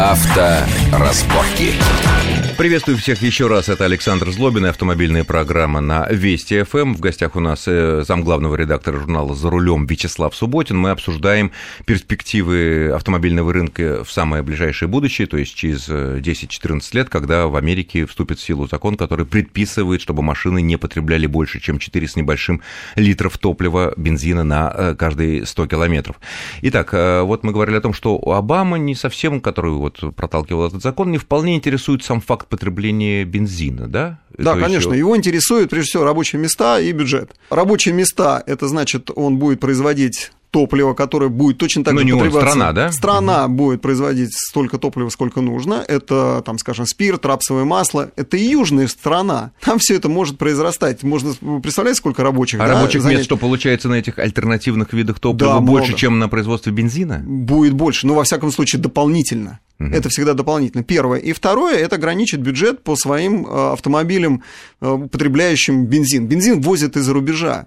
Авторазборки. Приветствую всех еще раз. Это Александр Злобин и автомобильная программа на Вести ФМ. В гостях у нас э, замглавного редактора журнала «За рулем» Вячеслав Субботин. Мы обсуждаем перспективы автомобильного рынка в самое ближайшее будущее, то есть через 10-14 лет, когда в Америке вступит в силу закон, который предписывает, чтобы машины не потребляли больше, чем 4 с небольшим литров топлива бензина на э, каждые 100 километров. Итак, э, вот мы говорили о том, что Обама не совсем, который вот проталкивал этот закон, не вполне интересует сам факт потребления бензина, да? Да, То конечно. Есть... Его интересуют, прежде всего, рабочие места и бюджет. Рабочие места, это значит, он будет производить топливо, которое будет точно так Но же не потребляться. Он, страна, да? Страна угу. будет производить столько топлива, сколько нужно. Это, там, скажем, спирт, рапсовое масло. Это и южная страна. Там все это может произрастать. Можно представлять, сколько рабочих. А да, рабочих занять... мест, что получается на этих альтернативных видах топлива, да, больше, много. чем на произвостве бензина? Будет больше. Но, во всяком случае, дополнительно. Угу. Это всегда дополнительно. Первое. И второе, это ограничит бюджет по своим э, автомобилям, э, потребляющим бензин. Бензин возят из-за рубежа.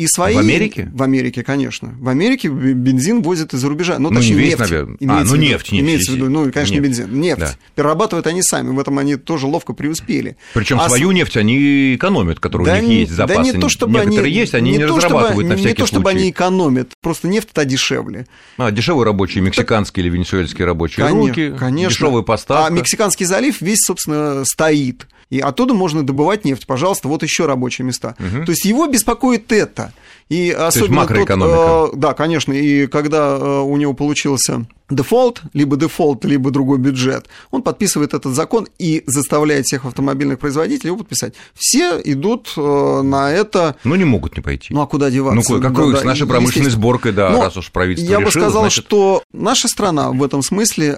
И свои... В Америке? В Америке, конечно. В Америке бензин возят из-за рубежа. Ну, ну точнее, не весь, нефть. Наверное. а, ну, нефть, нефть. Имеется в виду, ну, конечно, нефть. бензин. Нефть. Да. Перерабатывают они сами. В этом они тоже ловко преуспели. Причем а свою с... нефть они экономят, которая да у них есть запасы. Да не то, чтобы Некоторые они... есть, они не, не то, разрабатывают чтобы, на всякий Не то, чтобы случай. они экономят. Просто нефть-то дешевле. А, дешевые рабочие, мексиканские так... или венесуэльские рабочие конечно, руки. Конечно. Дешевая поставка. А Мексиканский залив весь, собственно, стоит. И оттуда можно добывать нефть. Пожалуйста, вот еще рабочие места. Угу. То есть его беспокоит это. И особенно То есть макроэкономика. Тот, э, да, конечно. И когда э, у него получился дефолт, либо дефолт, либо другой бюджет, он подписывает этот закон и заставляет всех автомобильных производителей его подписать. Все идут э, на это. Ну, не могут не пойти. Ну, а куда деваться? Ну, какой да, с нашей промышленной сборкой, да, Но раз уж правительство Я решило, бы сказал, значит... что наша страна в этом смысле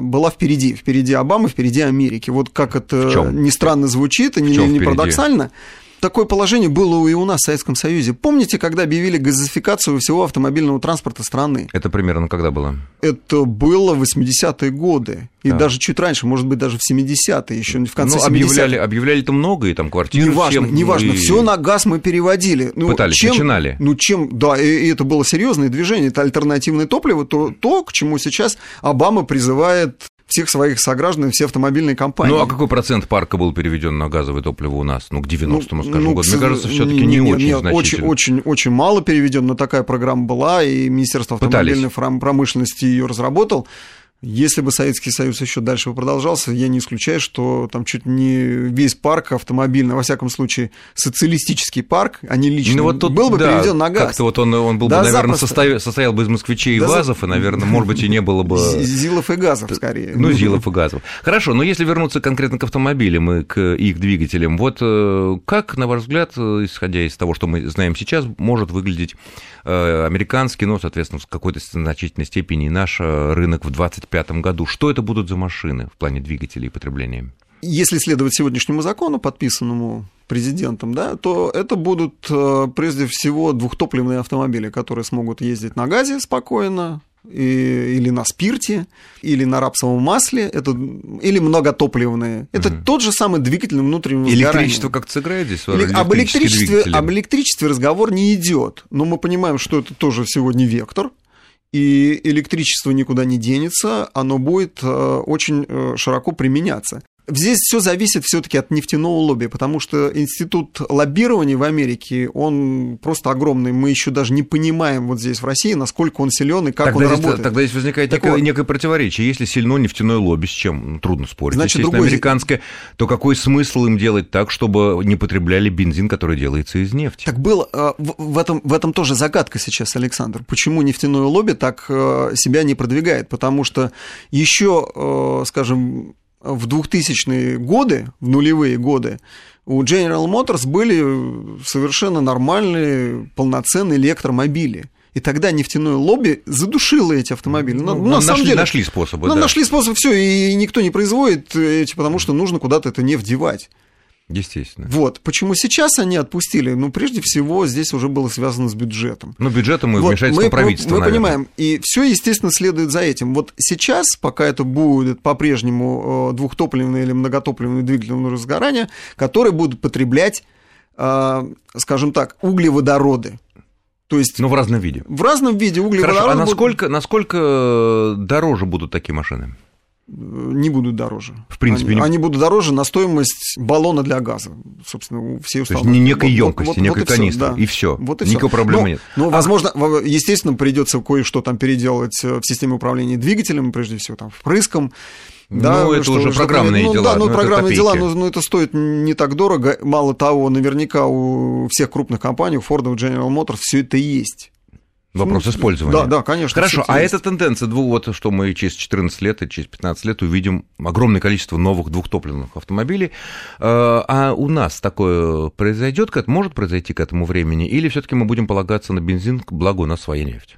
была впереди. Впереди Обамы, впереди Америки. Вот как это ни странно звучит и не, не парадоксально такое положение было и у нас в Советском Союзе. Помните, когда объявили газификацию всего автомобильного транспорта страны? Это примерно когда было? Это было в 80-е годы. И да. даже чуть раньше, может быть, даже в 70-е, еще в конце ну, объявляли, объявляли-то много, и там квартиры Неважно, всем, неважно, и... все на газ мы переводили. Ну, Пытались, чем, начинали. Ну, чем, да, и, и это было серьезное движение, это альтернативное топливо, то, то, к чему сейчас Обама призывает всех своих сограждан, все автомобильные компании. Ну, а какой процент парка был переведен на газовое топливо у нас? Ну, к 90-му, ну, скажем, ну, году. Мне кажется, все таки не, не очень нет, значительно. Очень, очень, очень мало переведен, но такая программа была, и Министерство автомобильной Пытались. промышленности ее разработал. Если бы Советский Союз еще дальше продолжался, я не исключаю, что там чуть не весь парк автомобильный, во всяком случае, социалистический парк, а не лично, ну, вот тут, был бы да, переведен на газ. Как-то вот он, он был да, бы, наверное, состоял, состоял бы из москвичей и да, ВАЗов, и, наверное, может быть, и не было бы... Зилов и газов, скорее. Ну, Зилов и газов. Хорошо, но если вернуться конкретно к автомобилям и к их двигателям, вот э, как, на ваш взгляд, э, исходя из того, что мы знаем сейчас, может выглядеть э, американский, ну, соответственно, в какой-то значительной степени наш рынок в 25 2025 году. Что это будут за машины в плане двигателей и потребления? Если следовать сегодняшнему закону, подписанному президентом, да, то это будут э, прежде всего двухтопливные автомобили, которые смогут ездить на газе спокойно, и, или на спирте, или на рапсовом масле, это, или многотопливные. Это угу. тот же самый двигатель внутреннего Электричество как сыграет здесь? Или, об, электричестве, об электричестве разговор не идет. Но мы понимаем, что это тоже сегодня вектор, и электричество никуда не денется, оно будет э, очень э, широко применяться. Здесь все зависит все-таки от нефтяного лобби, потому что институт лоббирования в Америке, он просто огромный. Мы еще даже не понимаем вот здесь в России, насколько он силен и как тогда он здесь, работает. Тогда здесь возникает так некое, вот, некое противоречие. Если сильно нефтяное лобби, с чем ну, трудно спорить, значит, естественно, другой... американское, то какой смысл им делать так, чтобы не потребляли бензин, который делается из нефти? Так было, э, в этом, в этом тоже загадка сейчас, Александр. Почему нефтяное лобби так э, себя не продвигает? Потому что еще, э, скажем, в 2000-е годы, в нулевые годы, у General Motors были совершенно нормальные, полноценные электромобили. И тогда нефтяное лобби задушило эти автомобили. Ну, ну, на нашли, самом деле, нашли способы. Ну, да. нашли способ, все, и никто не производит эти, потому что нужно куда-то это нефть девать. Естественно. Вот. Почему сейчас они отпустили? Ну, прежде всего, здесь уже было связано с бюджетом. Ну, бюджетом и вот, вмешательством мы, правительства, Мы, мы понимаем. И все, естественно, следует за этим. Вот сейчас, пока это будет по-прежнему э, двухтопливный или многотопливный двигатель разгорания, которые будут потреблять, э, скажем так, углеводороды. То есть, Но в разном виде. В разном виде углеводороды. Хорошо, а насколько, будут... насколько дороже будут такие машины? Не будут дороже. В принципе, они, не... они будут дороже на стоимость баллона для газа, собственно, все установки. То есть не некой вот, емкости, вот, некой вот канистры, и все. Вот и Никакой все. проблемы ну, нет. Ну, а... возможно, естественно, придется кое-что там переделать в системе управления двигателем, прежде всего, там, впрыском. Да, ну, это что, уже программные ну, дела. Да, ну, ну программные дела, но, но это стоит не так дорого. Мало того, наверняка у всех крупных компаний, у Ford, у General Motors все это есть. Вопрос использования. Да, да, конечно. Хорошо, а эта тенденция, вот что мы через 14 лет и через 15 лет увидим огромное количество новых двухтопливных автомобилей. А, а у нас такое произойдет, может произойти к этому времени, или все-таки мы будем полагаться на бензин, благо у нас своя нефть?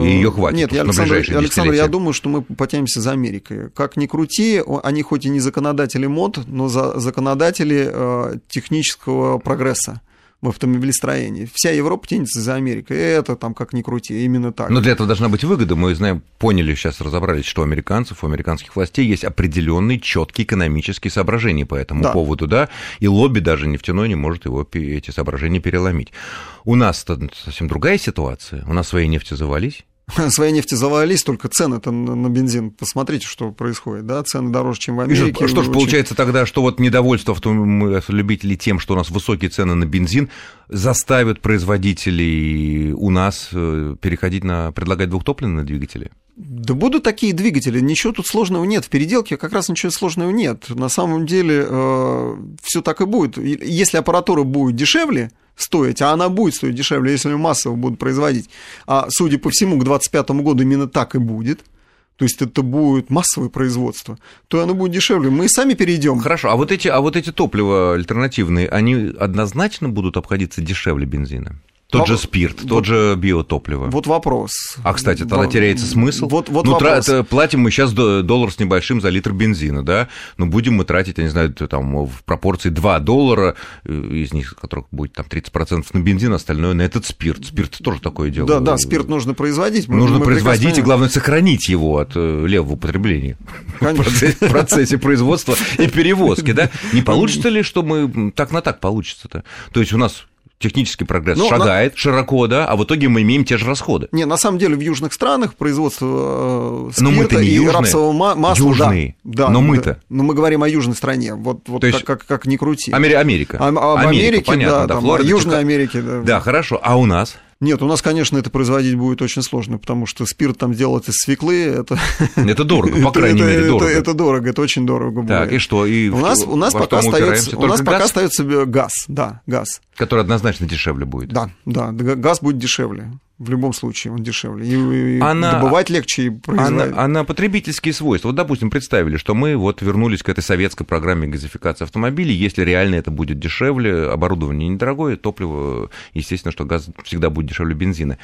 И ее хватит Нет, я, Александр, Александр, я думаю, что мы потянемся за Америкой. Как ни крути, они хоть и не законодатели мод, но за законодатели э, технического прогресса в автомобилестроении. Вся Европа тянется за Америкой. Это там как ни крути, именно так. Но для этого должна быть выгода. Мы знаем, поняли, сейчас разобрались, что у американцев, у американских властей есть определенные четкие экономические соображения по этому да. поводу, да, и лобби даже нефтяной не может его эти соображения переломить. У нас совсем другая ситуация. У нас свои нефти завались своей нефти завалились, только цены-то на бензин, посмотрите, что происходит, да, цены дороже, чем в Америке. И что, ж получается тогда, что вот недовольство автолюбителей тем, что у нас высокие цены на бензин, заставят производителей у нас э, переходить на, предлагать двухтопливные двигатели? Да будут такие двигатели, ничего тут сложного нет. В переделке как раз ничего сложного нет. На самом деле э, все так и будет. Если аппаратура будет дешевле, стоить, а она будет стоить дешевле, если ее массово будут производить. А судя по всему, к 2025 году именно так и будет. То есть это будет массовое производство, то оно будет дешевле. Мы сами перейдем. Хорошо, а вот эти, а вот эти топлива альтернативные, они однозначно будут обходиться дешевле бензина? Тот же спирт, вот, тот же биотопливо. Вот вопрос. А, кстати, тогда теряется смысл. Вот, вот ну, вопрос. Тра- платим мы сейчас доллар с небольшим за литр бензина, да, но будем мы тратить, я не знаю, там, в пропорции 2 доллара, э, из них, которых будет там 30% на бензин, остальное на этот спирт. Спирт тоже такое дело. Да, да, спирт нужно производить. нужно мы производить, прекрасно... и главное, сохранить его от э, левого употребления в процессе производства и перевозки, да. Не получится ли, что мы так на так получится-то? То есть у нас технический прогресс ну, шагает на... широко, да, а в итоге мы имеем те же расходы. Не, на самом деле в южных странах производство э, спирта и южные, рапсового масла... Южные, да, но мы-то... Да, но мы говорим о южной стране, вот, вот как, как, как ни крути. Амери- Америка. А, об Америка, Америке, понятно, да, да там, Флорида, Южной Америке, да. Да, хорошо, а у нас? Нет, у нас, конечно, это производить будет очень сложно, потому что спирт там делать из свеклы, это... Это дорого, по крайней это, мере, это, дорого. Это, это дорого, это очень дорого будет. Так, и что? И у нас, у нас пока остается, у нас газ? пока остается газ, да, газ. Который однозначно дешевле будет. Да, да, газ будет дешевле. В любом случае он дешевле. И, на, добывать легче и производить. А на, а на потребительские свойства. Вот, допустим, представили, что мы вот вернулись к этой советской программе газификации автомобилей. Если реально это будет дешевле, оборудование недорогое, топливо, естественно, что газ всегда будет дешевле бензина.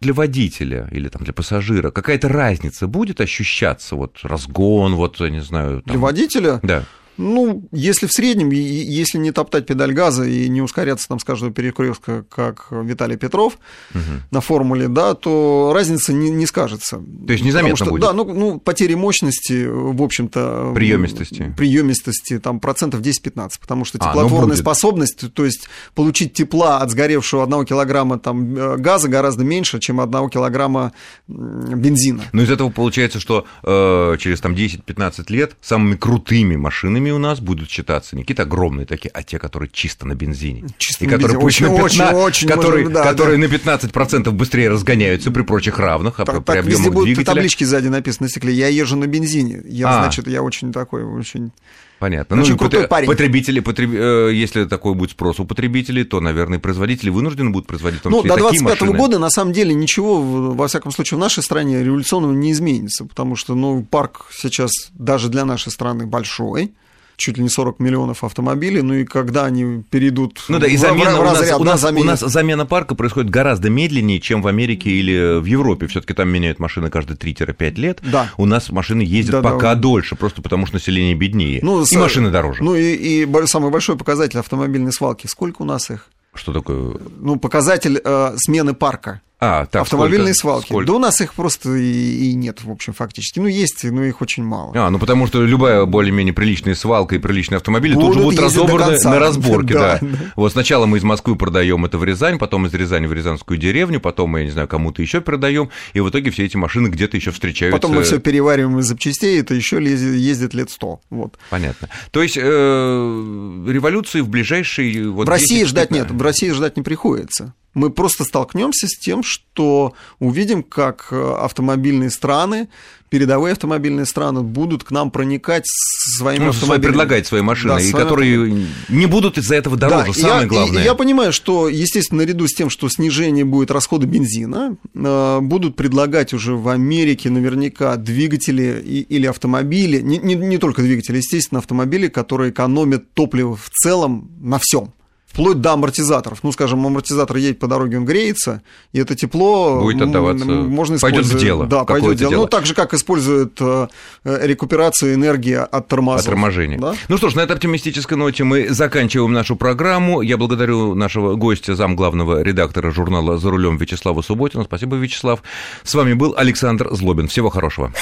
Для водителя или там, для пассажира какая-то разница будет ощущаться? Вот разгон, вот, я не знаю. Там... Для водителя? Да. Ну, если в среднем, если не топтать педаль газа и не ускоряться там с каждого перекрестка, как Виталий Петров угу. на формуле, да, то разница не, не скажется. То есть незаметно что, будет? Да, ну, ну, потери мощности, в общем-то... Приемистости. Приемистости, там, процентов 10-15, потому что теплотворная а, способность, то есть получить тепла от сгоревшего одного килограмма там, э, газа гораздо меньше, чем одного килограмма бензина. Но из этого получается, что э, через там 10-15 лет самыми крутыми машинами Крутыми у нас будут считаться не какие-то огромные такие, а те, которые чисто на бензине. Чисто и на которые бензине. Очень, 15, очень, очень, которые, может, да, которые да. на 15% быстрее разгоняются при прочих равных, а так, при так, объемах будут двигателя. таблички сзади написаны на стекле. Я езжу на бензине. Я, а. значит, я очень такой, очень... Понятно. Очень ну, крутой парень. Потребители, потреб... Э, если такой будет спрос у потребителей, то, наверное, производители вынуждены будут производить в том Ну, до 25 -го года, на самом деле, ничего, во всяком случае, в нашей стране революционного не изменится, потому что, ну, парк сейчас даже для нашей страны большой, чуть ли не 40 миллионов автомобилей, ну и когда они перейдут ну да, и замена, в, в у, нас, у, нас, у нас замена парка происходит гораздо медленнее, чем в Америке или в Европе. Все-таки там меняют машины каждые 3-5 лет. Да. У нас машины ездят да, пока да. дольше, просто потому что население беднее. Ну, и с... машины дороже. Ну и, и самый большой показатель автомобильной свалки. Сколько у нас их? Что такое? Ну, показатель э, смены парка. А, так, Автомобильные сколько? свалки. Сколько? Да у нас их просто и, и нет, в общем, фактически. Ну, есть, но их очень мало. А, ну потому что любая более-менее приличная свалка и приличный автомобиль тут же Будут будут разобраны на разборке, да. Да. Вот сначала мы из Москвы продаем это в Рязань, потом из Рязани в Рязанскую деревню, потом мы, я не знаю, кому-то еще продаем, и в итоге все эти машины где-то еще встречаются. Потом мы все перевариваем из запчастей, это еще ездит лет сто. Вот. Понятно. То есть э, революции в ближайшие... Вот в России 10, ждать 15. нет, в России ждать не приходится. Мы просто столкнемся с тем, что увидим, как э, автомобильные страны, передовые автомобильные страны будут к нам проникать своими Ну, автомобилями. предлагать свои машины, Да, и своими которые не будут из-за этого дороже, Да, самое я, главное. и- Я понимаю, что, естественно, наряду с тем, что снижение будет расхода бензина, э, будут предлагать уже в Америке наверняка двигатели или автомобили, не, не- не только двигатели, естественно, автомобили, которые экономят топливо в целом на всем. Вплоть до амортизаторов. Ну, скажем, амортизатор едет по дороге, он греется, и это тепло Будет отдаваться, можно пойдет в использовать. дело, Да, пойдет в дело. дело. Ну, так же, как используют э, рекуперацию энергии от тормозов. От торможения. Да? Ну что ж, на этой оптимистической ноте мы заканчиваем нашу программу. Я благодарю нашего гостя, зам главного редактора журнала «За рулем» Вячеслава Субботина. Спасибо, Вячеслав. С вами был Александр Злобин. Всего хорошего.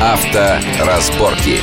Авторазборки.